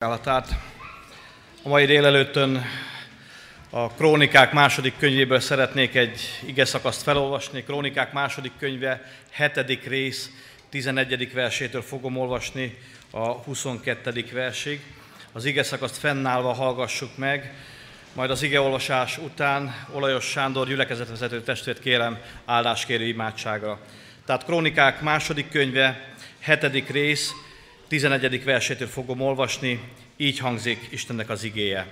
szolgálatát. A mai délelőttön a Krónikák második könyvéből szeretnék egy ige szakaszt felolvasni. Krónikák második könyve, hetedik rész, 11. versétől fogom olvasni a 22. versig. Az ige szakaszt fennállva hallgassuk meg, majd az igeolvasás után Olajos Sándor gyülekezetvezető testvért kérem áldáskérő imádságra. Tehát Krónikák második könyve, hetedik rész, 11. versétől fogom olvasni, így hangzik Istennek az igéje.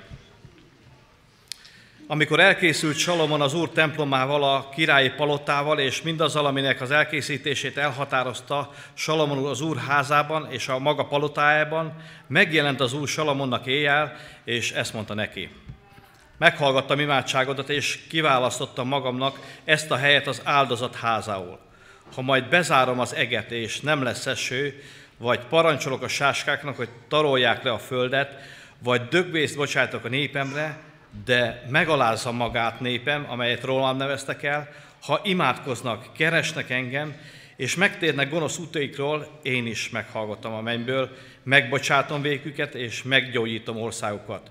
Amikor elkészült Salomon az Úr templomával, a királyi palotával, és mindazzal, aminek az elkészítését elhatározta Salomon az Úr házában és a maga palotájában, megjelent az Úr Salomonnak éjjel, és ezt mondta neki. Meghallgattam imádságodat, és kiválasztottam magamnak ezt a helyet az áldozat házául. Ha majd bezárom az eget, és nem lesz eső, vagy parancsolok a sáskáknak, hogy tarolják le a földet, vagy dögbészt bocsájtok a népemre, de megalázza magát népem, amelyet rólam neveztek el, ha imádkoznak, keresnek engem, és megtérnek gonosz utaikról, én is meghallgatom a mennyből, megbocsátom véküket, és meggyógyítom országukat.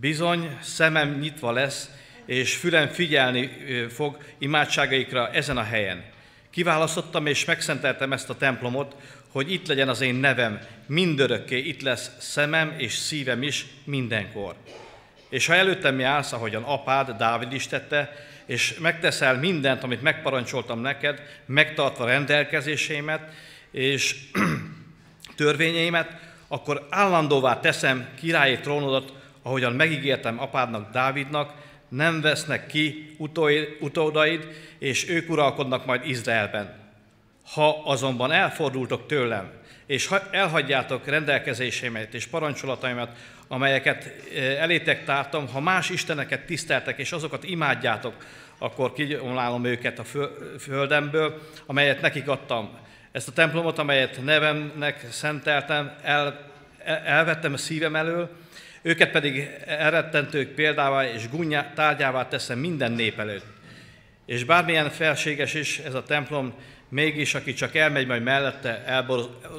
Bizony, szemem nyitva lesz, és fülem figyelni fog imádságaikra ezen a helyen. Kiválasztottam és megszenteltem ezt a templomot, hogy itt legyen az én nevem, mindörökké itt lesz szemem és szívem is mindenkor. És ha előttem jársz, ahogyan apád, Dávid is tette, és megteszel mindent, amit megparancsoltam neked, megtartva rendelkezéseimet és törvényeimet, akkor állandóvá teszem királyi trónodat, ahogyan megígértem apádnak, Dávidnak, nem vesznek ki utódaid, és ők uralkodnak majd Izraelben. Ha azonban elfordultok tőlem, és elhagyjátok rendelkezéseimet és parancsolataimat, amelyeket eh, elétek tártam, ha más isteneket tiszteltek, és azokat imádjátok, akkor kiomlálom őket a földemből, amelyet nekik adtam. Ezt a templomot, amelyet nevemnek szenteltem, el, elvettem a szívem elől, őket pedig elrettentők példává és gunyá, tárgyává teszem minden nép előtt. És bármilyen felséges is ez a templom, Mégis, aki csak elmegy majd mellette,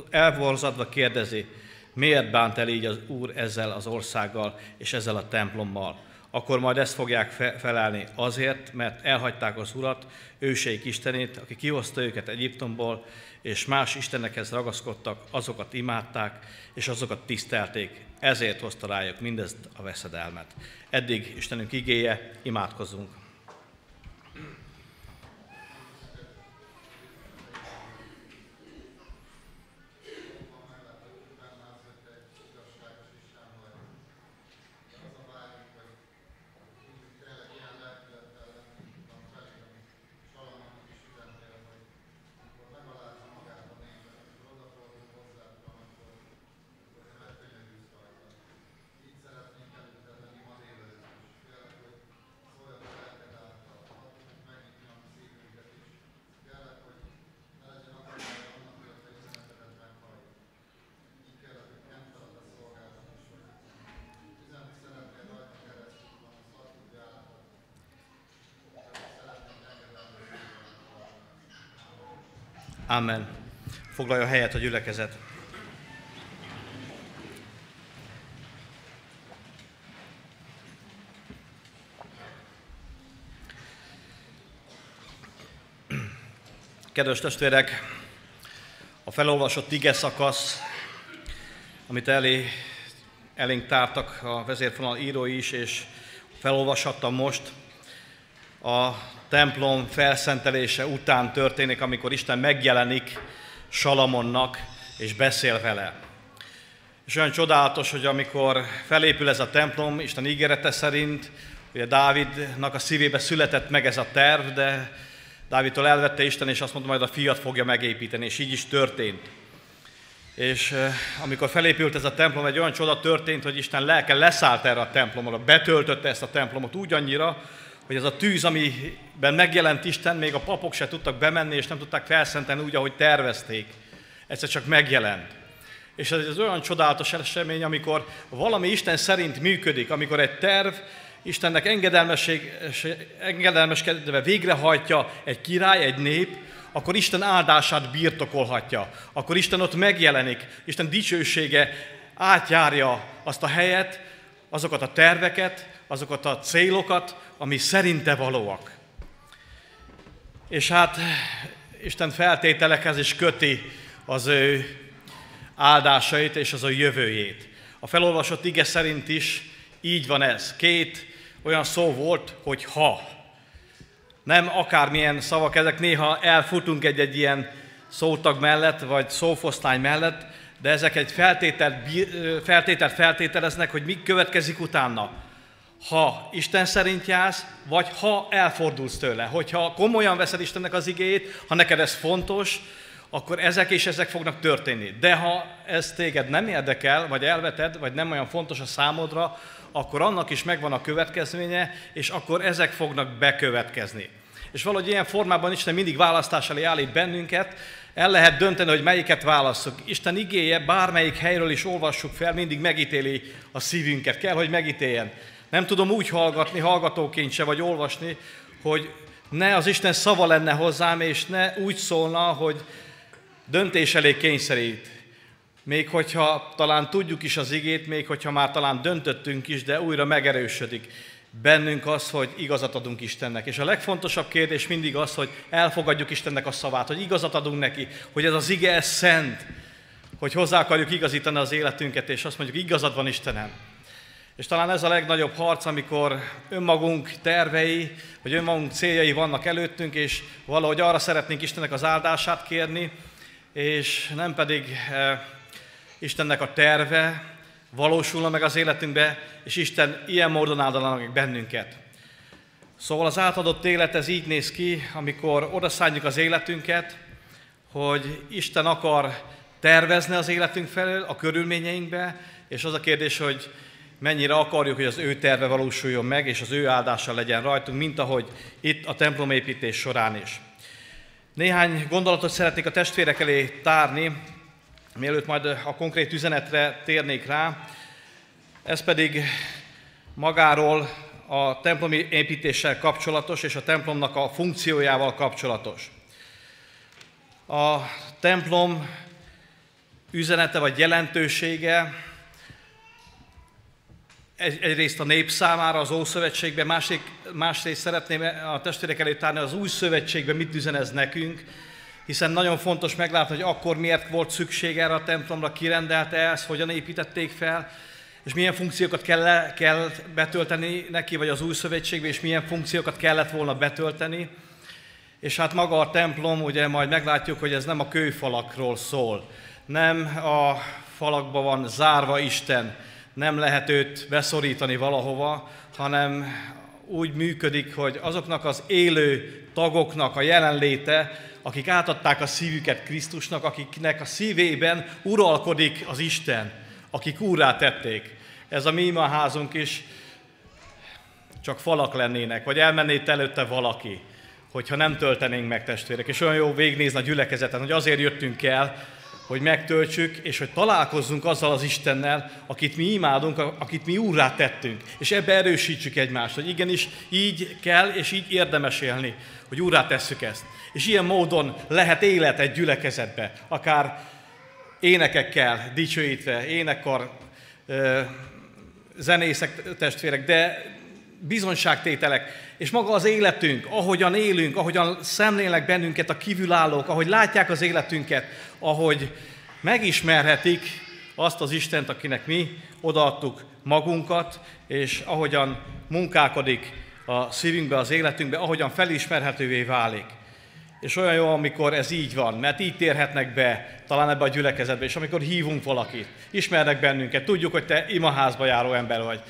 elborzadva kérdezi, miért bánt el így az Úr ezzel az országgal és ezzel a templommal. Akkor majd ezt fogják felelni azért, mert elhagyták az Urat, őseik Istenét, aki kihozta őket Egyiptomból, és más istenekhez ragaszkodtak, azokat imádták, és azokat tisztelték. Ezért hozta rájuk mindezt a veszedelmet. Eddig Istenünk igéje, imádkozunk. Amen. Foglalja helyet a gyülekezet. Kedves testvérek, a felolvasott ige szakasz, amit elé, elénk tártak a vezérfonal írói is, és felolvashattam most, a templom felszentelése után történik, amikor Isten megjelenik Salamonnak és beszél vele. És olyan csodálatos, hogy amikor felépül ez a templom, Isten ígérete szerint, ugye Dávidnak a szívébe született meg ez a terv, de Dávidtól elvette Isten, és azt mondta, majd a fiat fogja megépíteni, és így is történt. És eh, amikor felépült ez a templom, egy olyan csoda történt, hogy Isten lelke leszállt erre a templomra, betöltötte ezt a templomot úgy annyira, hogy ez a tűz, amiben megjelent Isten, még a papok se tudtak bemenni, és nem tudták felszentelni úgy, ahogy tervezték. Egyszer csak megjelent. És ez az olyan csodálatos esemény, amikor valami Isten szerint működik, amikor egy terv Istennek engedelmeskedve végrehajtja egy király, egy nép, akkor Isten áldását birtokolhatja. Akkor Isten ott megjelenik, Isten dicsősége átjárja azt a helyet, azokat a terveket, azokat a célokat, ami szerinte valóak. És hát Isten feltételekhez is köti az ő áldásait és az a jövőjét. A felolvasott ige szerint is így van ez. Két olyan szó volt, hogy ha. Nem akármilyen szavak ezek, néha elfutunk egy-egy ilyen szótag mellett, vagy szófosztály mellett, de ezek egy feltételt, feltételt feltételeznek, hogy mi következik utána. Ha Isten szerint jársz, vagy ha elfordulsz tőle. Hogyha komolyan veszed Istennek az igéjét, ha neked ez fontos, akkor ezek és ezek fognak történni. De ha ez téged nem érdekel, vagy elveted, vagy nem olyan fontos a számodra, akkor annak is megvan a következménye, és akkor ezek fognak bekövetkezni. És valahogy ilyen formában Isten mindig választás elé állít bennünket, el lehet dönteni, hogy melyiket válasszuk. Isten igéje bármelyik helyről is olvassuk fel, mindig megítéli a szívünket. Kell, hogy megítéljen. Nem tudom úgy hallgatni, hallgatóként se, vagy olvasni, hogy ne az Isten szava lenne hozzám, és ne úgy szólna, hogy döntés elé kényszerít. Még hogyha talán tudjuk is az igét, még hogyha már talán döntöttünk is, de újra megerősödik bennünk az, hogy igazat adunk Istennek. És a legfontosabb kérdés mindig az, hogy elfogadjuk Istennek a szavát, hogy igazat adunk neki, hogy ez az ige, ez szent, hogy hozzá akarjuk igazítani az életünket, és azt mondjuk, igazad van Istenem. És talán ez a legnagyobb harc, amikor önmagunk tervei, vagy önmagunk céljai vannak előttünk, és valahogy arra szeretnénk Istennek az áldását kérni, és nem pedig eh, Istennek a terve valósulna meg az életünkbe, és Isten ilyen módon áldana meg bennünket. Szóval az átadott élet ez így néz ki, amikor odaszálljuk az életünket, hogy Isten akar tervezni az életünk felől, a körülményeinkbe, és az a kérdés, hogy mennyire akarjuk, hogy az ő terve valósuljon meg, és az ő áldása legyen rajtunk, mint ahogy itt a templomépítés során is. Néhány gondolatot szeretnék a testvérek elé tárni, mielőtt majd a konkrét üzenetre térnék rá. Ez pedig magáról a templomi építéssel kapcsolatos, és a templomnak a funkciójával kapcsolatos. A templom üzenete vagy jelentősége egyrészt a nép számára az Ószövetségben, másrészt, másrészt szeretném a testvérek tárni az Új Szövetségben, mit üzen ez nekünk, hiszen nagyon fontos meglátni, hogy akkor miért volt szükség erre a templomra, kirendelte ezt, hogyan építették fel, és milyen funkciókat kell, kell betölteni neki, vagy az új szövetségbe, és milyen funkciókat kellett volna betölteni. És hát maga a templom, ugye majd meglátjuk, hogy ez nem a kőfalakról szól. Nem a falakba van zárva Isten, nem lehet őt beszorítani valahova, hanem úgy működik, hogy azoknak az élő tagoknak a jelenléte, akik átadták a szívüket Krisztusnak, akiknek a szívében uralkodik az Isten, akik úrá tették. Ez a mi imaházunk is csak falak lennének, vagy elmenné előtte valaki, hogyha nem töltenénk meg testvérek. És olyan jó végnézni a gyülekezeten, hogy azért jöttünk el, hogy megtöltsük, és hogy találkozzunk azzal az Istennel, akit mi imádunk, akit mi úrrá tettünk. És ebbe erősítsük egymást, hogy igenis így kell, és így érdemes élni, hogy úrrá tesszük ezt. És ilyen módon lehet élet egy gyülekezetbe, akár énekekkel dicsőítve, énekkar, zenészek, testvérek, de bizonságtételek, és maga az életünk, ahogyan élünk, ahogyan szemlélnek bennünket a kívülállók, ahogy látják az életünket, ahogy megismerhetik azt az Istent, akinek mi odaadtuk magunkat, és ahogyan munkálkodik a szívünkbe, az életünkbe, ahogyan felismerhetővé válik. És olyan jó, amikor ez így van, mert így térhetnek be talán ebbe a gyülekezetbe, és amikor hívunk valakit, ismernek bennünket, tudjuk, hogy te imaházba járó ember vagy.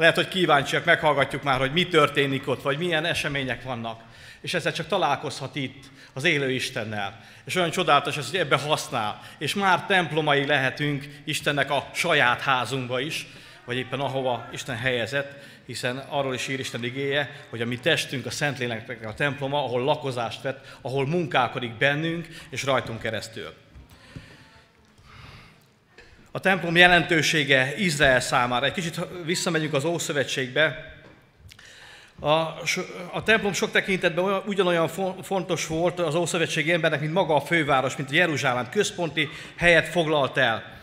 Lehet, hogy kíváncsiak, meghallgatjuk már, hogy mi történik ott, vagy milyen események vannak. És ezzel csak találkozhat itt az élő Istennel. És olyan csodálatos ez, hogy ebbe használ. És már templomai lehetünk Istennek a saját házunkba is, vagy éppen ahova Isten helyezett, hiszen arról is ír Isten igéje, hogy a mi testünk a Szentléleknek a temploma, ahol lakozást vett, ahol munkálkodik bennünk és rajtunk keresztül. A templom jelentősége Izrael számára. Egy kicsit visszamegyünk az Ószövetségbe. A, a templom sok tekintetben ugyanolyan fontos volt az Ószövetségi embernek, mint maga a főváros, mint Jeruzsálem központi helyet foglalt el.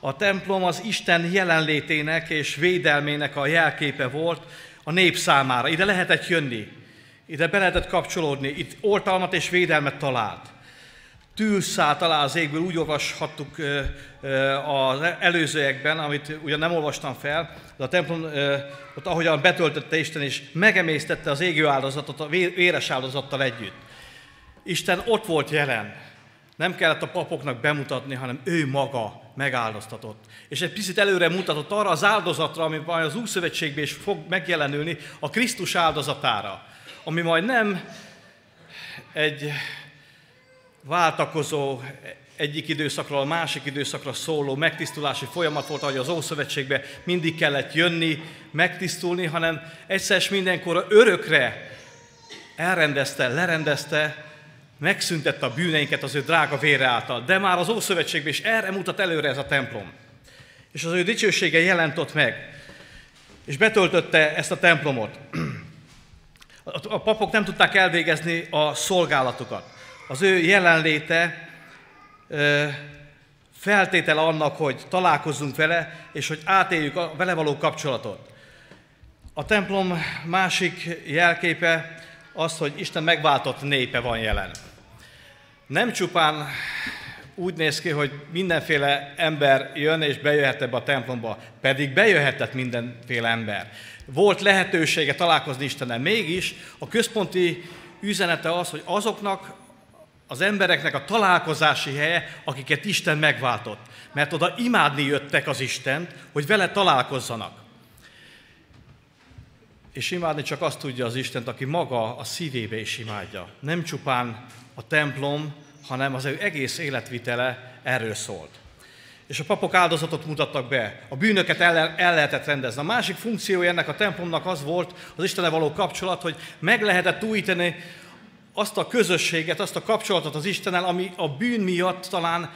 A templom az Isten jelenlétének és védelmének a jelképe volt a nép számára. Ide lehetett jönni, ide be lehetett kapcsolódni, itt oltalmat és védelmet talált. Tűzszállt alá az égből, úgy olvashattuk az előzőekben, amit ugyan nem olvastam fel, de a templom, ott ahogyan betöltötte Isten, és megemésztette az égő áldozatot a véres áldozattal együtt. Isten ott volt jelen. Nem kellett a papoknak bemutatni, hanem ő maga megáldoztatott. És egy picit előre mutatott arra az áldozatra, ami majd az Újszövetségben is fog megjelenülni, a Krisztus áldozatára, ami majd nem egy váltakozó egyik időszakról a másik időszakra szóló megtisztulási folyamat volt, ahogy az Ószövetségben mindig kellett jönni, megtisztulni, hanem egyszer mindenkor örökre elrendezte, lerendezte, megszüntette a bűneinket az ő drága vére által. De már az Ószövetségben is erre mutat előre ez a templom. És az ő dicsősége jelentott meg, és betöltötte ezt a templomot. A papok nem tudták elvégezni a szolgálatukat. Az ő jelenléte feltétele annak, hogy találkozzunk vele, és hogy átéljük a vele való kapcsolatot. A templom másik jelképe az, hogy Isten megváltott népe van jelen. Nem csupán úgy néz ki, hogy mindenféle ember jön és bejöhet ebbe a templomba, pedig bejöhetett mindenféle ember. Volt lehetősége találkozni Istennel, mégis a központi üzenete az, hogy azoknak az embereknek a találkozási helye, akiket Isten megváltott. Mert oda imádni jöttek az Istent, hogy vele találkozzanak. És imádni csak azt tudja az Istent, aki maga a szívébe is imádja. Nem csupán a templom, hanem az ő egész életvitele erről szólt. És a papok áldozatot mutattak be, a bűnöket el, el lehetett rendezni. A másik funkciója ennek a templomnak az volt, az Istene való kapcsolat, hogy meg lehetett újítani azt a közösséget, azt a kapcsolatot az Istennel, ami a bűn miatt talán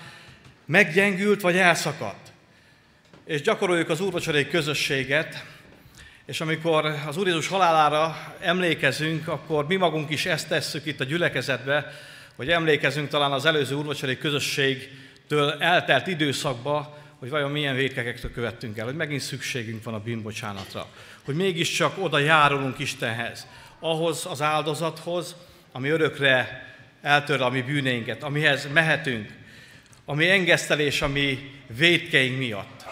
meggyengült vagy elszakadt. És gyakoroljuk az úrvacsorai közösséget, és amikor az Úr Jézus halálára emlékezünk, akkor mi magunk is ezt tesszük itt a gyülekezetbe, hogy emlékezünk talán az előző úrvacsorai közösségtől eltelt időszakba, hogy vajon milyen védkekektől követtünk el, hogy megint szükségünk van a bűnbocsánatra, hogy mégiscsak oda járulunk Istenhez, ahhoz az áldozathoz, ami örökre eltör a mi bűneinket, amihez mehetünk, ami engesztelés a mi védkeink miatt.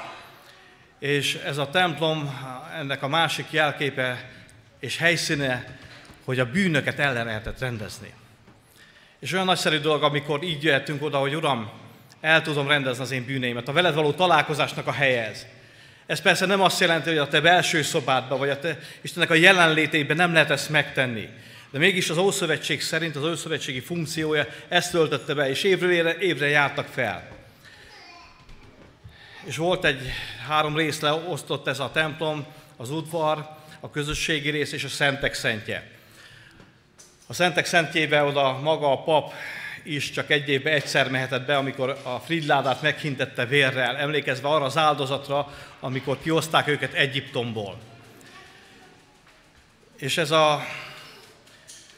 És ez a templom, ennek a másik jelképe és helyszíne, hogy a bűnöket ellen lehetett rendezni. És olyan nagyszerű dolog, amikor így jöhetünk oda, hogy Uram, el tudom rendezni az én bűneimet, a veled való találkozásnak a helye ez. Ez persze nem azt jelenti, hogy a te belső szobádban, vagy a te Istennek a jelenlétében nem lehet ezt megtenni. De mégis az Ószövetség szerint az Ószövetségi funkciója ezt töltötte be, és évről évre, évre jártak fel. És volt egy három részle osztott ez a templom, az udvar, a közösségi rész és a szentek szentje. A szentek szentjébe oda maga a pap is csak egy évben egyszer mehetett be, amikor a Fridládát meghintette vérrel, emlékezve arra az áldozatra, amikor kioszták őket Egyiptomból. És ez a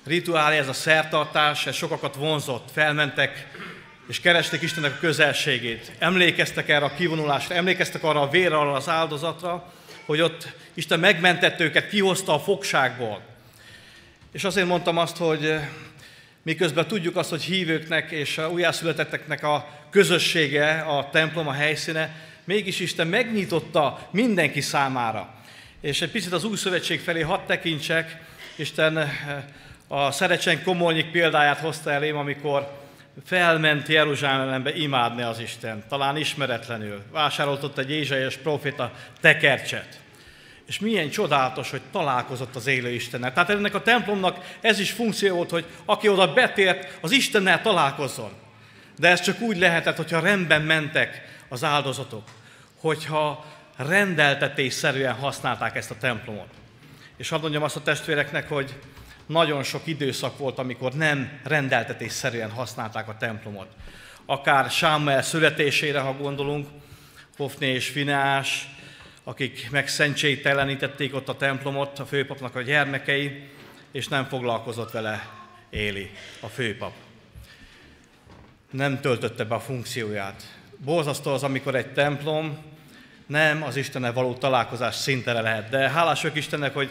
rituálé, ez a szertartás, ez sokakat vonzott, felmentek és keresték Istennek a közelségét. Emlékeztek erre a kivonulásra, emlékeztek arra a vérre, arra az áldozatra, hogy ott Isten megmentett őket, kihozta a fogságból. És azért mondtam azt, hogy eh, miközben tudjuk azt, hogy hívőknek és a újjászületetteknek a közössége, a templom, a helyszíne, mégis Isten megnyitotta mindenki számára. És egy picit az új szövetség felé hadd tekintsek, Isten eh, a Szerecsen Komolnyik példáját hozta elém, amikor felment Jeruzsálembe imádni az Isten, talán ismeretlenül. Vásárolt ott egy Ézsaias proféta tekercset. És milyen csodálatos, hogy találkozott az élő Istennel. Tehát ennek a templomnak ez is funkció volt, hogy aki oda betért, az Istennel találkozzon. De ez csak úgy lehetett, hogyha rendben mentek az áldozatok, hogyha rendeltetésszerűen használták ezt a templomot. És hadd mondjam azt a testvéreknek, hogy nagyon sok időszak volt, amikor nem rendeltetésszerűen használták a templomot. Akár Sámuel születésére, ha gondolunk, Hofné és Finás, akik megszentségtelenítették ott a templomot, a főpapnak a gyermekei, és nem foglalkozott vele Éli, a főpap. Nem töltötte be a funkcióját. borzasztó az, amikor egy templom nem az Istennel való találkozás szintere lehet. De hálás Istennek, hogy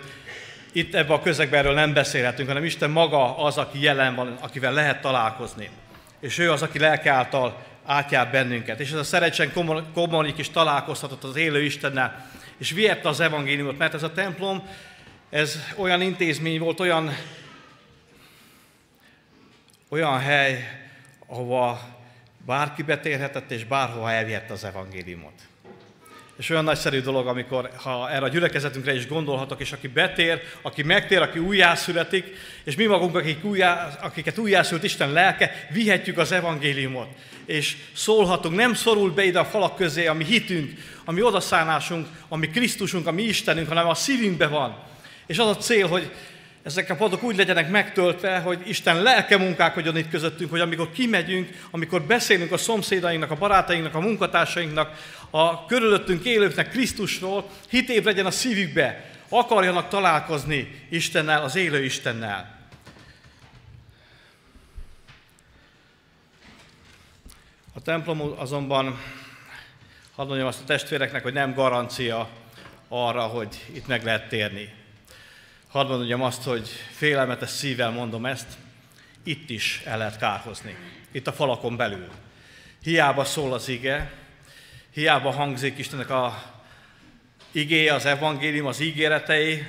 itt ebben a közegben erről nem beszélhetünk, hanem Isten maga az, aki jelen van, akivel lehet találkozni. És ő az, aki lelke által átjár bennünket. És ez a szerecsen komorik is találkozhatott az élő Istennel, és vihette az evangéliumot, mert ez a templom, ez olyan intézmény volt, olyan, olyan hely, ahova bárki betérhetett, és bárhova elvihette az evangéliumot. És olyan nagyszerű dolog, amikor ha erre a gyülekezetünkre is gondolhatok, és aki betér, aki megtér, aki újjászületik, és mi magunk, akik újjá, akiket újjászült Isten lelke, vihetjük az evangéliumot, és szólhatunk, nem szorul be ide a falak közé, ami hitünk, ami odaszállásunk, ami Krisztusunk, ami Istenünk, hanem a szívünkben van. És az a cél, hogy ezek a padok úgy legyenek megtöltve, hogy Isten lelke munkálkodjon itt közöttünk, hogy amikor kimegyünk, amikor beszélünk a szomszédainknak, a barátainknak, a munkatársainknak, a körülöttünk élőknek Krisztusról, hitév legyen a szívükbe, akarjanak találkozni Istennel, az élő Istennel. A templom azonban, hadd mondjam azt a testvéreknek, hogy nem garancia arra, hogy itt meg lehet térni. Hadd mondjam azt, hogy félelmetes szívvel mondom ezt, itt is el lehet kárhozni, itt a falakon belül. Hiába szól az ige, hiába hangzik Istennek a igéje, az evangélium, az ígéretei,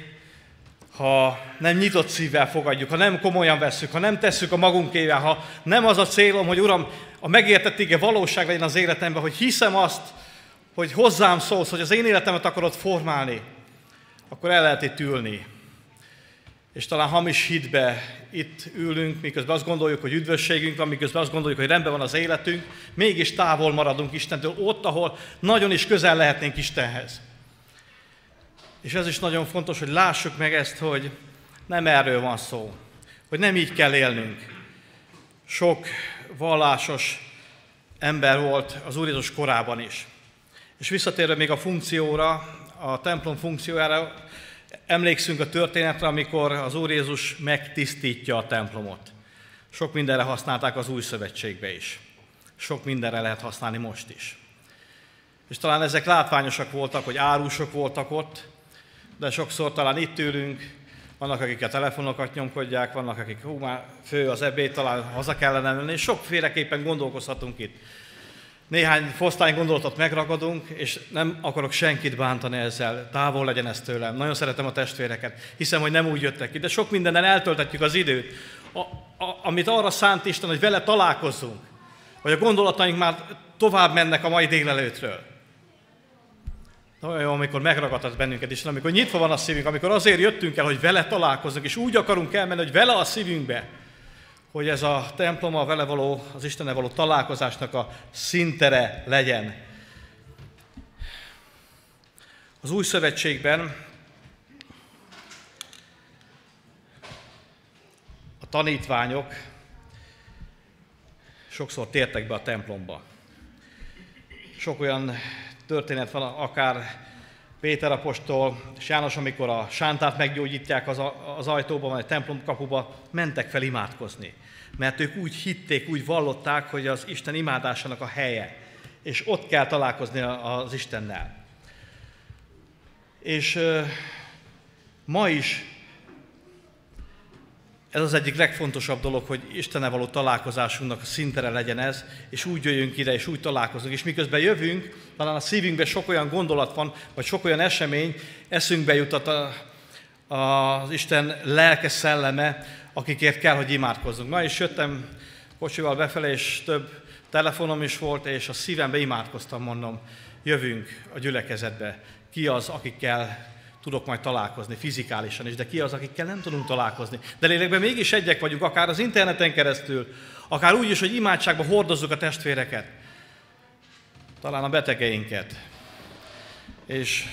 ha nem nyitott szívvel fogadjuk, ha nem komolyan vesszük, ha nem tesszük a magunkével, ha nem az a célom, hogy Uram, a megértett ige valóság legyen az életemben, hogy hiszem azt, hogy hozzám szólsz, hogy az én életemet akarod formálni, akkor el lehet itt ülni és talán hamis hitbe itt ülünk, miközben azt gondoljuk, hogy üdvösségünk van, miközben azt gondoljuk, hogy rendben van az életünk, mégis távol maradunk Istentől, ott, ahol nagyon is közel lehetnénk Istenhez. És ez is nagyon fontos, hogy lássuk meg ezt, hogy nem erről van szó, hogy nem így kell élnünk. Sok vallásos ember volt az Úr Jézus korában is. És visszatérve még a funkcióra, a templom funkciójára, Emlékszünk a történetre, amikor az Úr Jézus megtisztítja a templomot. Sok mindenre használták az új szövetségbe is. Sok mindenre lehet használni most is. És talán ezek látványosak voltak, hogy árusok voltak ott, de sokszor talán itt ülünk, vannak, akik a telefonokat nyomkodják, vannak, akik hú, már fő az ebéd, talán haza kellene menni, és sokféleképpen gondolkozhatunk itt. Néhány fosztány gondolatot megragadunk, és nem akarok senkit bántani ezzel, távol legyen ez tőlem. Nagyon szeretem a testvéreket, hiszem, hogy nem úgy jöttek de sok mindenen eltöltetjük az időt, a, a, amit arra szánt Isten, hogy vele találkozzunk, hogy a gondolataink már tovább mennek a mai délelőtről. Nagyon jó, amikor megragadhat bennünket is, amikor nyitva van a szívünk, amikor azért jöttünk el, hogy vele találkozzunk, és úgy akarunk elmenni, hogy vele a szívünkbe, hogy ez a templom a vele való, az Istennel való találkozásnak a szintere legyen. Az új szövetségben a tanítványok sokszor tértek be a templomba. Sok olyan történet van, akár Péter apostol és János, amikor a sántát meggyógyítják az, az ajtóban, vagy a templom kapuba, mentek fel imádkozni. Mert ők úgy hitték, úgy vallották, hogy az Isten imádásának a helye, és ott kell találkozni az Istennel. És ma is ez az egyik legfontosabb dolog, hogy Istennel való találkozásunknak a szintere legyen ez, és úgy jöjjünk ide, és úgy találkozunk. És miközben jövünk, talán a szívünkben sok olyan gondolat van, vagy sok olyan esemény, eszünkbe jutat a, a, az Isten lelke szelleme, akikért kell, hogy imádkozzunk. Ma is jöttem kocsival befele, és több telefonom is volt, és a szívembe imádkoztam, mondom, jövünk a gyülekezetbe. Ki az, akikkel tudok majd találkozni fizikálisan is, de ki az, akikkel nem tudunk találkozni. De lélekben mégis egyek vagyunk, akár az interneten keresztül, akár úgy is, hogy imádságban hordozzuk a testvéreket, talán a betegeinket. És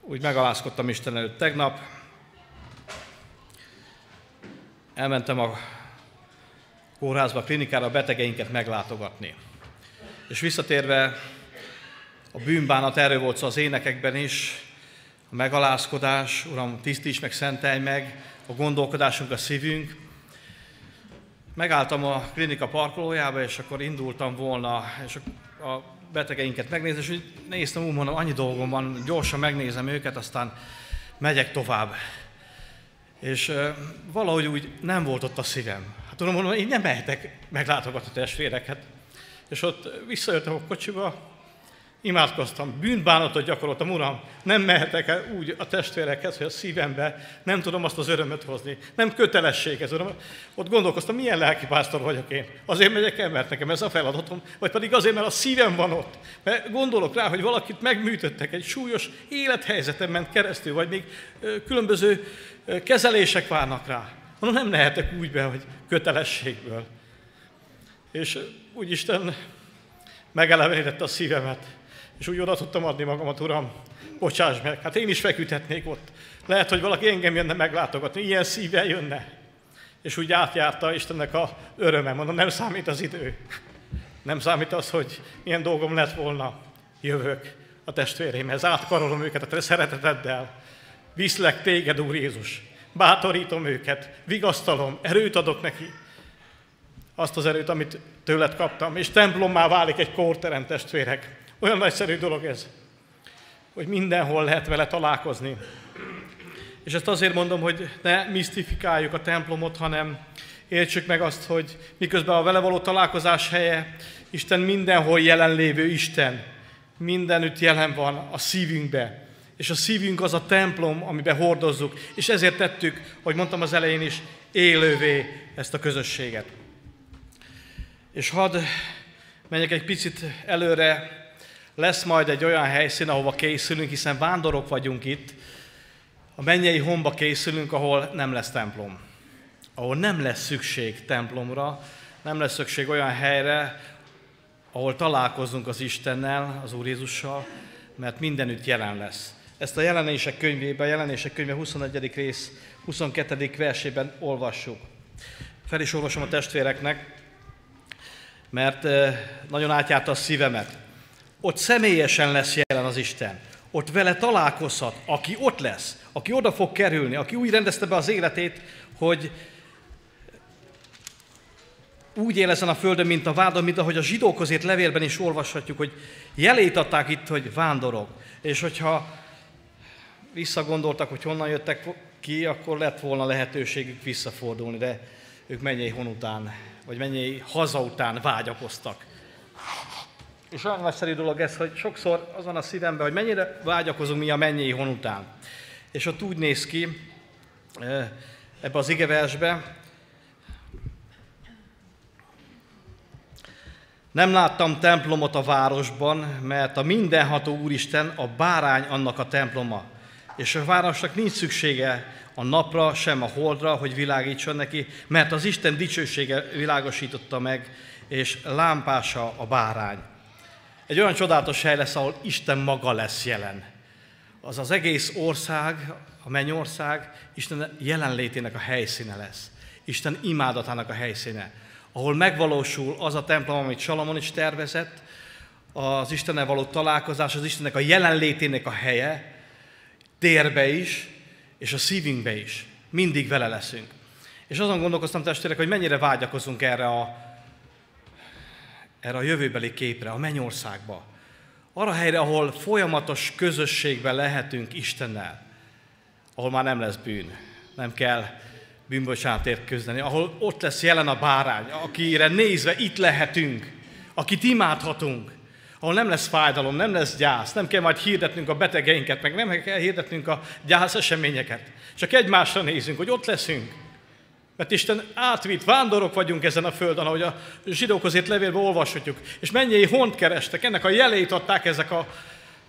úgy megalázkodtam Isten előtt tegnap, elmentem a kórházba, a klinikára a betegeinket meglátogatni. És visszatérve a bűnbánat, erről volt szó az énekekben is, a megalázkodás, Uram, tisztíts meg, szentelj meg, a gondolkodásunk, a szívünk. megálltam a klinika parkolójába, és akkor indultam volna, és a betegeinket megnézni, és úgy néztem, úgy mondom, annyi dolgom van, gyorsan megnézem őket, aztán megyek tovább. És valahogy úgy nem volt ott a szívem. Hát tudom, mondom, én nem mehetek meglátogatni testvéreket. És ott visszajöttem a kocsiba, imádkoztam, bűnbánatot gyakoroltam, Uram, nem mehetek el úgy a testvérekhez, hogy a szívembe nem tudom azt az örömöt hozni. Nem kötelesség ez, Uram. Ott gondolkoztam, milyen lelkipásztor vagyok én. Azért megyek el, mert nekem ez a feladatom, vagy pedig azért, mert a szívem van ott. Mert gondolok rá, hogy valakit megműtöttek, egy súlyos élethelyzetem ment keresztül, vagy még különböző kezelések várnak rá. Mondom, nem lehetek úgy be, hogy kötelességből. És úgy Isten megelevenítette a szívemet, és úgy oda tudtam adni magamat, Uram, bocsáss meg, hát én is feküdhetnék ott. Lehet, hogy valaki engem jönne meglátogatni, ilyen szívvel jönne. És úgy átjárta Istennek a öröme. Mondom, nem számít az idő. Nem számít az, hogy milyen dolgom lett volna. Jövök a testvéreimhez, átkarolom őket a te szereteteddel. Viszlek téged, Úr Jézus. Bátorítom őket, vigasztalom, erőt adok neki. Azt az erőt, amit tőled kaptam, és templommá válik egy kórterem testvérek. Olyan nagyszerű dolog ez, hogy mindenhol lehet vele találkozni. És ezt azért mondom, hogy ne misztifikáljuk a templomot, hanem értsük meg azt, hogy miközben a vele való találkozás helye, Isten mindenhol jelenlévő Isten, mindenütt jelen van a szívünkbe. És a szívünk az a templom, amiben hordozzuk, és ezért tettük, hogy mondtam az elején is, élővé ezt a közösséget. És hadd menjek egy picit előre lesz majd egy olyan helyszín, ahova készülünk, hiszen vándorok vagyunk itt, a mennyei homba készülünk, ahol nem lesz templom. Ahol nem lesz szükség templomra, nem lesz szükség olyan helyre, ahol találkozunk az Istennel, az Úr Jézussal, mert mindenütt jelen lesz. Ezt a jelenések könyvében, a jelenések könyve 21. rész 22. versében olvassuk. Fel is olvasom a testvéreknek, mert eh, nagyon átjárta a szívemet ott személyesen lesz jelen az Isten. Ott vele találkozhat, aki ott lesz, aki oda fog kerülni, aki úgy rendezte be az életét, hogy úgy él ezen a földön, mint a vádon, mint ahogy a zsidók azért levélben is olvashatjuk, hogy jelét adták itt, hogy vándorok. És hogyha visszagondoltak, hogy honnan jöttek ki, akkor lett volna lehetőségük visszafordulni, de ők mennyei hon után, vagy mennyei haza után vágyakoztak. És olyan nagyszerű dolog ez, hogy sokszor az van a szívemben, hogy mennyire vágyakozunk mi a mennyei hon után. És ott úgy néz ki ebbe az igeversbe, Nem láttam templomot a városban, mert a mindenható Úristen a bárány annak a temploma. És a városnak nincs szüksége a napra, sem a holdra, hogy világítson neki, mert az Isten dicsősége világosította meg, és lámpása a bárány. Egy olyan csodálatos hely lesz, ahol Isten maga lesz jelen. Az az egész ország, a mennyország Isten jelenlétének a helyszíne lesz. Isten imádatának a helyszíne. Ahol megvalósul az a templom, amit Salamon is tervezett, az Istennel való találkozás, az Istennek a jelenlétének a helye, térbe is, és a szívünkbe is. Mindig vele leszünk. És azon gondolkoztam testvérek, hogy mennyire vágyakozunk erre a erre a jövőbeli képre, a mennyországba. Arra helyre, ahol folyamatos közösségben lehetünk Istennel, ahol már nem lesz bűn, nem kell bűnbocsánatért küzdeni, ahol ott lesz jelen a bárány, akire nézve itt lehetünk, akit imádhatunk, ahol nem lesz fájdalom, nem lesz gyász, nem kell majd hirdetnünk a betegeinket, meg nem kell hirdetnünk a gyász eseményeket. Csak egymásra nézünk, hogy ott leszünk, mert Isten átvitt, vándorok vagyunk ezen a földön, ahogy a zsidók azért levélben olvashatjuk. És mennyi hont kerestek, ennek a jelét adták ezek a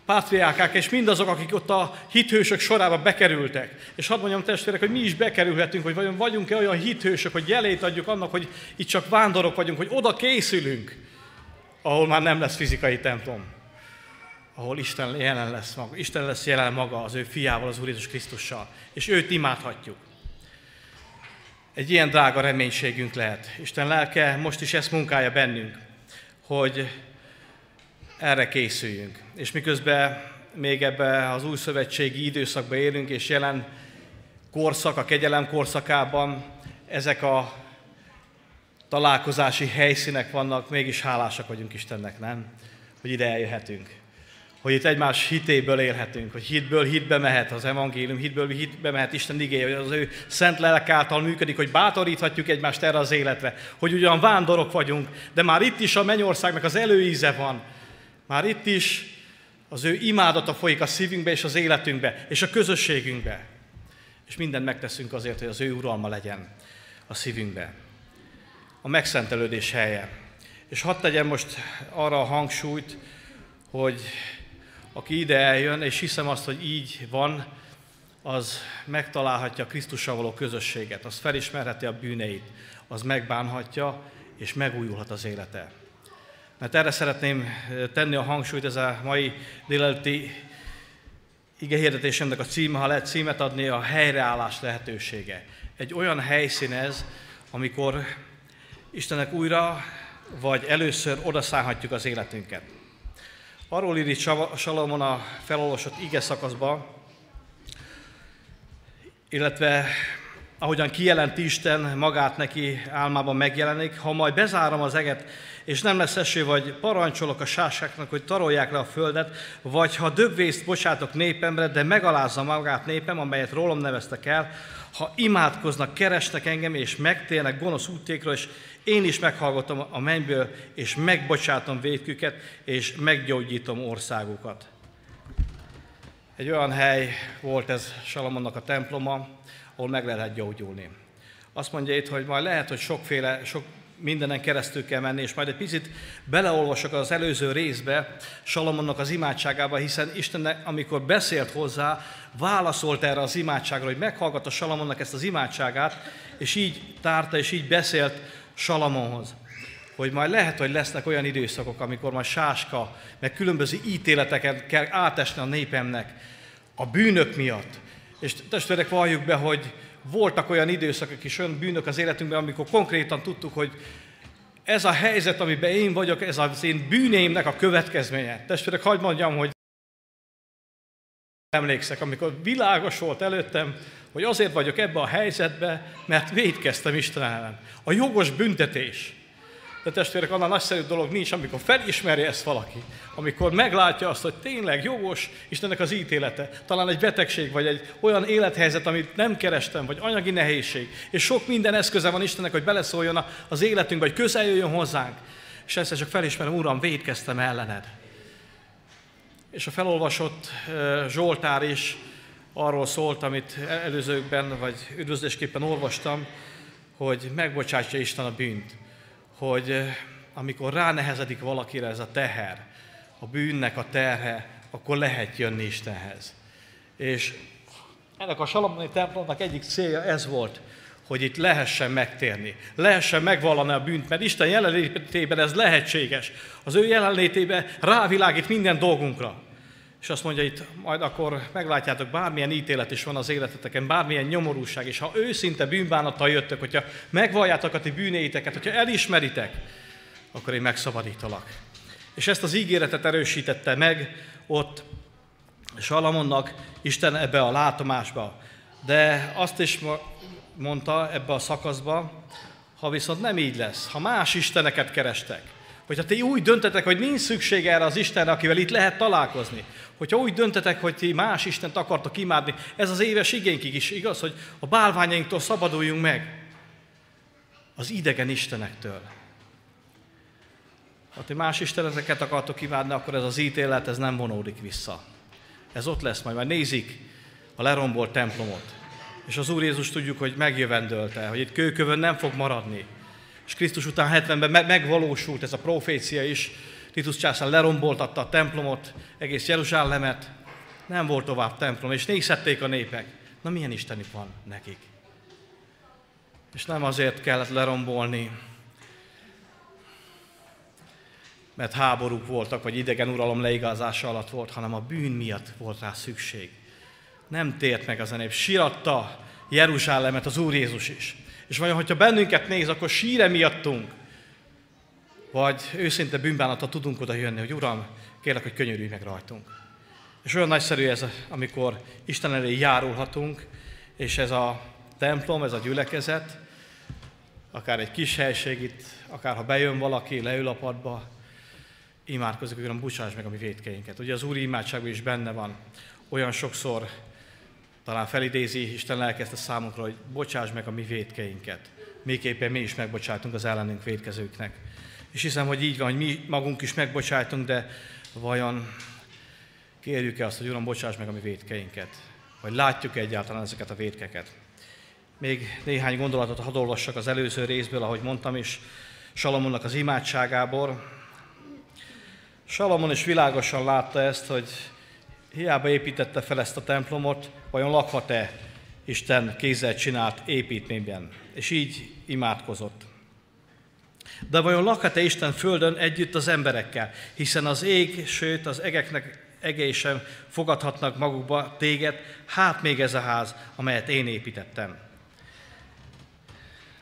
pátriákák, és mindazok, akik ott a hithősök sorába bekerültek. És hadd mondjam testvérek, hogy mi is bekerülhetünk, hogy vajon vagyunk-e olyan hithősök, hogy jelét adjuk annak, hogy itt csak vándorok vagyunk, hogy oda készülünk, ahol már nem lesz fizikai templom. Ahol Isten jelen lesz maga. Isten lesz jelen maga az ő fiával, az Úr Jézus Krisztussal. És őt imádhatjuk. Egy ilyen drága reménységünk lehet. Isten lelke most is ezt munkálja bennünk, hogy erre készüljünk. És miközben még ebbe az új szövetségi időszakba élünk, és jelen korszak, a kegyelem korszakában ezek a találkozási helyszínek vannak, mégis hálásak vagyunk Istennek, nem? Hogy ide eljöhetünk. Hogy itt egymás hitéből élhetünk, hogy hitből hitbe mehet az evangélium, hitből hitbe mehet Isten igéje, hogy az ő szent lelek által működik, hogy bátoríthatjuk egymást erre az életre, hogy ugyan vándorok vagyunk, de már itt is a mennyországnak az előíze van. Már itt is az ő imádata folyik a szívünkbe és az életünkbe, és a közösségünkbe. És mindent megteszünk azért, hogy az ő uralma legyen a szívünkbe. A megszentelődés helye. És hadd tegyem most arra a hangsúlyt, hogy aki ide eljön, és hiszem azt, hogy így van, az megtalálhatja Krisztussal való közösséget, az felismerheti a bűneit, az megbánhatja, és megújulhat az élete. Mert erre szeretném tenni a hangsúlyt, ez a mai délelőtti igehirdetésemnek a címe, ha lehet címet adni, a helyreállás lehetősége. Egy olyan helyszín ez, amikor Istennek újra, vagy először odaszállhatjuk az életünket. Arról ír itt Salomon a felolvasott ige szakaszba, illetve ahogyan kijelenti Isten magát neki álmában megjelenik, ha majd bezárom az eget, és nem lesz eső, vagy parancsolok a sásáknak, hogy tarolják le a földet, vagy ha dögvészt bocsátok népemre, de megalázza magát népem, amelyet rólam neveztek el, ha imádkoznak, keresnek engem, és megtérnek gonosz úttékről, és én is meghallgatom a mennyből, és megbocsátom védküket, és meggyógyítom országukat. Egy olyan hely volt ez Salamonnak a temploma, ahol meg lehet gyógyulni. Azt mondja itt, hogy majd lehet, hogy sokféle, sok mindenen keresztül kell menni, és majd egy picit beleolvasok az előző részbe, Salamonnak az imádságába, hiszen Isten, amikor beszélt hozzá, válaszolt erre az imádságra, hogy meghallgatta Salamonnak ezt az imádságát, és így tárta, és így beszélt Salamonhoz. Hogy majd lehet, hogy lesznek olyan időszakok, amikor majd sáska, meg különböző ítéleteket kell átesni a népemnek a bűnök miatt. És testvérek, valljuk be, hogy voltak olyan időszakok is, olyan bűnök az életünkben, amikor konkrétan tudtuk, hogy ez a helyzet, amiben én vagyok, ez az én bűnéimnek a következménye. Testvérek, hagyd mondjam, hogy emlékszek, amikor világos volt előttem, hogy azért vagyok ebbe a helyzetbe, mert védkeztem Isten ellen. A jogos büntetés. De testvérek, annál nagyszerű dolog nincs, amikor felismeri ezt valaki, amikor meglátja azt, hogy tényleg jogos Istennek az ítélete, talán egy betegség, vagy egy olyan élethelyzet, amit nem kerestem, vagy anyagi nehézség, és sok minden eszköze van Istennek, hogy beleszóljon az életünkbe, hogy közel jöjjön hozzánk. És ezt csak felismerem, Uram, védkeztem ellened. És a felolvasott Zsoltár is arról szólt, amit előzőkben, vagy üdvözlésképpen olvastam, hogy megbocsátja Isten a bűnt hogy eh, amikor ránehezedik valakire ez a teher, a bűnnek a terhe, akkor lehet jönni Istenhez. És ennek a Salamoni templomnak egyik célja ez volt, hogy itt lehessen megtérni, lehessen megvallani a bűnt, mert Isten jelenlétében ez lehetséges. Az ő jelenlétében rávilágít minden dolgunkra. És azt mondja itt, majd akkor meglátjátok, bármilyen ítélet is van az életeteken, bármilyen nyomorúság, és ha őszinte bűnbánattal jöttök, hogyha megvalljátok a ti bűnéiteket, hogyha elismeritek, akkor én megszabadítalak. És ezt az ígéretet erősítette meg ott Salamonnak Isten ebbe a látomásba. De azt is mondta ebbe a szakaszba, ha viszont nem így lesz, ha más isteneket kerestek, hogyha ti úgy döntetek, hogy nincs szükség erre az Istenre, akivel itt lehet találkozni, hogyha úgy döntetek, hogy ti más Istent akartok imádni, ez az éves igénykig is igaz, hogy a bálványainktól szabaduljunk meg. Az idegen Istenektől. Ha ti más isteneteket akartok imádni, akkor ez az ítélet, ez nem vonódik vissza. Ez ott lesz majd, majd nézik a lerombolt templomot. És az Úr Jézus tudjuk, hogy megjövendölte, hogy itt kőkövön nem fog maradni. És Krisztus után 70-ben megvalósult ez a profécia is, Titus császár leromboltatta a templomot, egész Jeruzsálemet, nem volt tovább templom, és nézhették a népek. Na milyen istenük van nekik? És nem azért kellett lerombolni, mert háborúk voltak, vagy idegen uralom leigázása alatt volt, hanem a bűn miatt volt rá szükség. Nem tért meg az a nép. Siratta Jeruzsálemet az Úr Jézus is. És vajon, hogyha bennünket néz, akkor síre miattunk vagy őszinte bűnbánata tudunk oda jönni, hogy Uram, kérlek, hogy könyörülj meg rajtunk. És olyan nagyszerű ez, amikor Isten elé járulhatunk, és ez a templom, ez a gyülekezet, akár egy kis helység itt, akár ha bejön valaki, leül a padba, imádkozik, Uram, bocsáss meg a mi védkeinket. Ugye az Úri imádságban is benne van, olyan sokszor talán felidézi Isten lelke ezt a számunkra, hogy bocsáss meg a mi védkeinket. Miképpen mi is megbocsátunk az ellenünk védkezőknek. És hiszem, hogy így van, hogy mi magunk is megbocsájtunk, de vajon kérjük-e azt, hogy Uram, bocsáss meg a mi védkeinket? Vagy látjuk-e egyáltalán ezeket a védkeket? Még néhány gondolatot hadd olvassak az előző részből, ahogy mondtam is, Salamonnak az imádságából. Salamon is világosan látta ezt, hogy hiába építette fel ezt a templomot, vajon lakhat-e Isten kézzel csinált építményben. És így imádkozott. De vajon lakhat-e Isten földön együtt az emberekkel? Hiszen az ég, sőt az egeknek egei sem fogadhatnak magukba téged, hát még ez a ház, amelyet én építettem.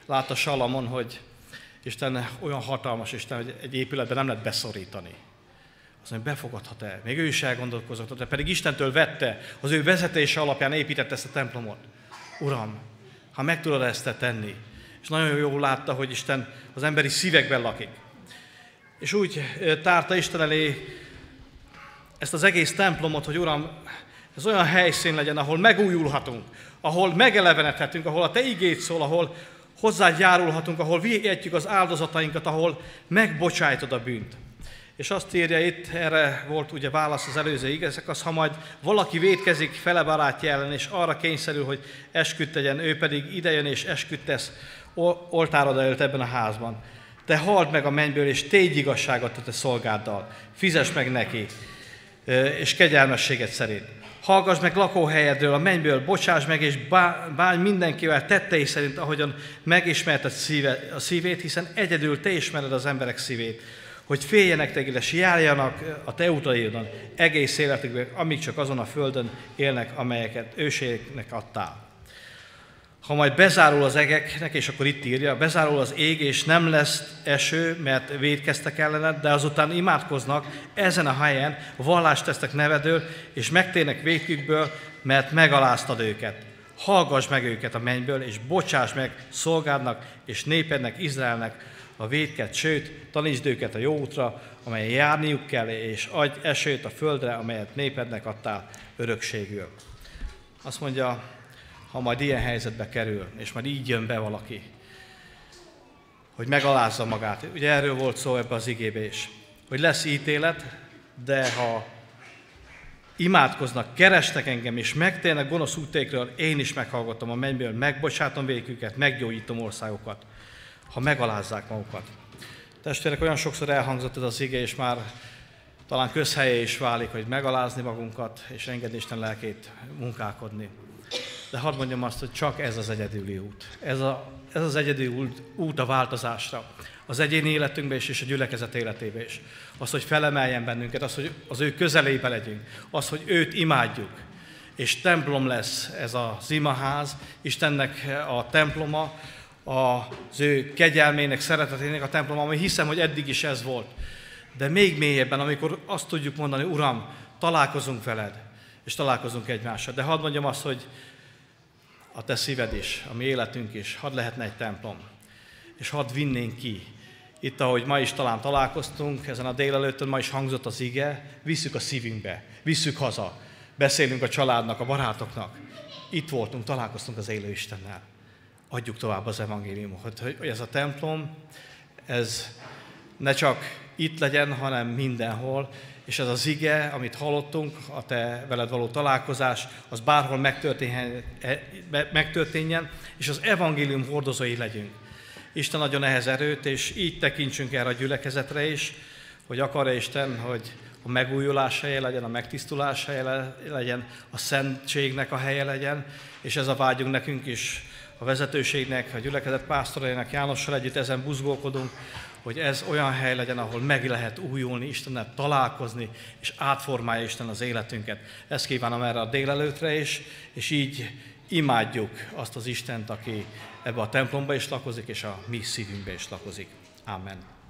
Látta Salamon, hogy Isten olyan hatalmas Isten, hogy egy épületben nem lehet beszorítani. Azt mondja, befogadhat-e? Még ő is elgondolkozott, de pedig Istentől vette, az ő vezetése alapján építette ezt a templomot. Uram, ha meg tudod ezt te tenni, és nagyon jól látta, hogy Isten az emberi szívekben lakik. És úgy tárta Isten elé ezt az egész templomot, hogy Uram, ez olyan helyszín legyen, ahol megújulhatunk, ahol megelevenedhetünk, ahol a Te igét szól, ahol hozzájárulhatunk, ahol vihetjük az áldozatainkat, ahol megbocsájtod a bűnt. És azt írja itt, erre volt ugye válasz az előző igazak, az, ha majd valaki védkezik fele barátja ellen, és arra kényszerül, hogy esküdt tegyen, ő pedig idejön és esküdt tesz oltárod előtt ebben a házban. Te halld meg a mennyből, és tégy igazságot a te szolgáddal. Fizes meg neki, és kegyelmességet szerint. Hallgass meg lakóhelyedről, a mennyből, bocsáss meg, és bánj mindenkivel tettei szerint, ahogyan megismerted szíve, a szívét, hiszen egyedül te ismered az emberek szívét hogy féljenek téged, és járjanak a te utaidon egész életükben, amíg csak azon a földön élnek, amelyeket őségnek adtál. Ha majd bezárul az egeknek, és akkor itt írja, bezárul az ég, és nem lesz eső, mert védkeztek ellened, de azután imádkoznak ezen a helyen, vallást tesztek nevedől, és megtérnek védkükből, mert megaláztad őket. Hallgass meg őket a mennyből, és bocsáss meg szolgádnak és népednek, Izraelnek, a védket, sőt, tanítsd őket a jó útra, amelyen járniuk kell, és adj esőt a földre, amelyet népednek adtál örökségül. Azt mondja, ha majd ilyen helyzetbe kerül, és majd így jön be valaki, hogy megalázza magát. Ugye erről volt szó ebbe az igébe is, hogy lesz ítélet, de ha imádkoznak, kerestek engem, és megtérnek gonosz útékről, én is meghallgatom a mennyből, megbocsátom végüket, meggyógyítom országokat ha megalázzák magukat. Testvérek, olyan sokszor elhangzott ez az ige, és már talán közhelye is válik, hogy megalázni magunkat, és engedni Isten lelkét munkálkodni. De hadd mondjam azt, hogy csak ez az egyedüli út. Ez, a, ez az egyedüli út, út a változásra. Az egyéni életünkben is, és a gyülekezet életébe is. Az, hogy felemeljen bennünket, az, hogy az ő közelébe legyünk. Az, hogy őt imádjuk. És templom lesz ez az imaház, Istennek a temploma, az ő kegyelmének, szeretetének a templom, ami hiszem, hogy eddig is ez volt. De még mélyebben, amikor azt tudjuk mondani, Uram, találkozunk veled, és találkozunk egymással. De hadd mondjam azt, hogy a te szíved is, a mi életünk is, hadd lehetne egy templom, és hadd vinnénk ki. Itt, ahogy ma is talán találkoztunk, ezen a délelőttön ma is hangzott az ige, visszük a szívünkbe, visszük haza, beszélünk a családnak, a barátoknak. Itt voltunk, találkoztunk az élő Istennel. Adjuk tovább az evangéliumot, hogy ez a templom, ez ne csak itt legyen, hanem mindenhol, és ez az ige, amit hallottunk, a te veled való találkozás, az bárhol megtörténjen, megtörténjen és az evangélium hordozói legyünk. Isten adjon ehhez erőt, és így tekintsünk erre a gyülekezetre is, hogy akar-e Isten, hogy a megújulás helye legyen, a megtisztulás helye legyen, a szentségnek a helye legyen, és ez a vágyunk nekünk is, a vezetőségnek, a gyülekezet pásztorainak, Jánossal együtt ezen buzgolkodunk, hogy ez olyan hely legyen, ahol meg lehet újulni, Istennel találkozni, és átformálja Isten az életünket. Ezt kívánom erre a délelőtre is, és így imádjuk azt az Istent, aki ebbe a templomba is lakozik, és a mi szívünkbe is lakozik. Amen.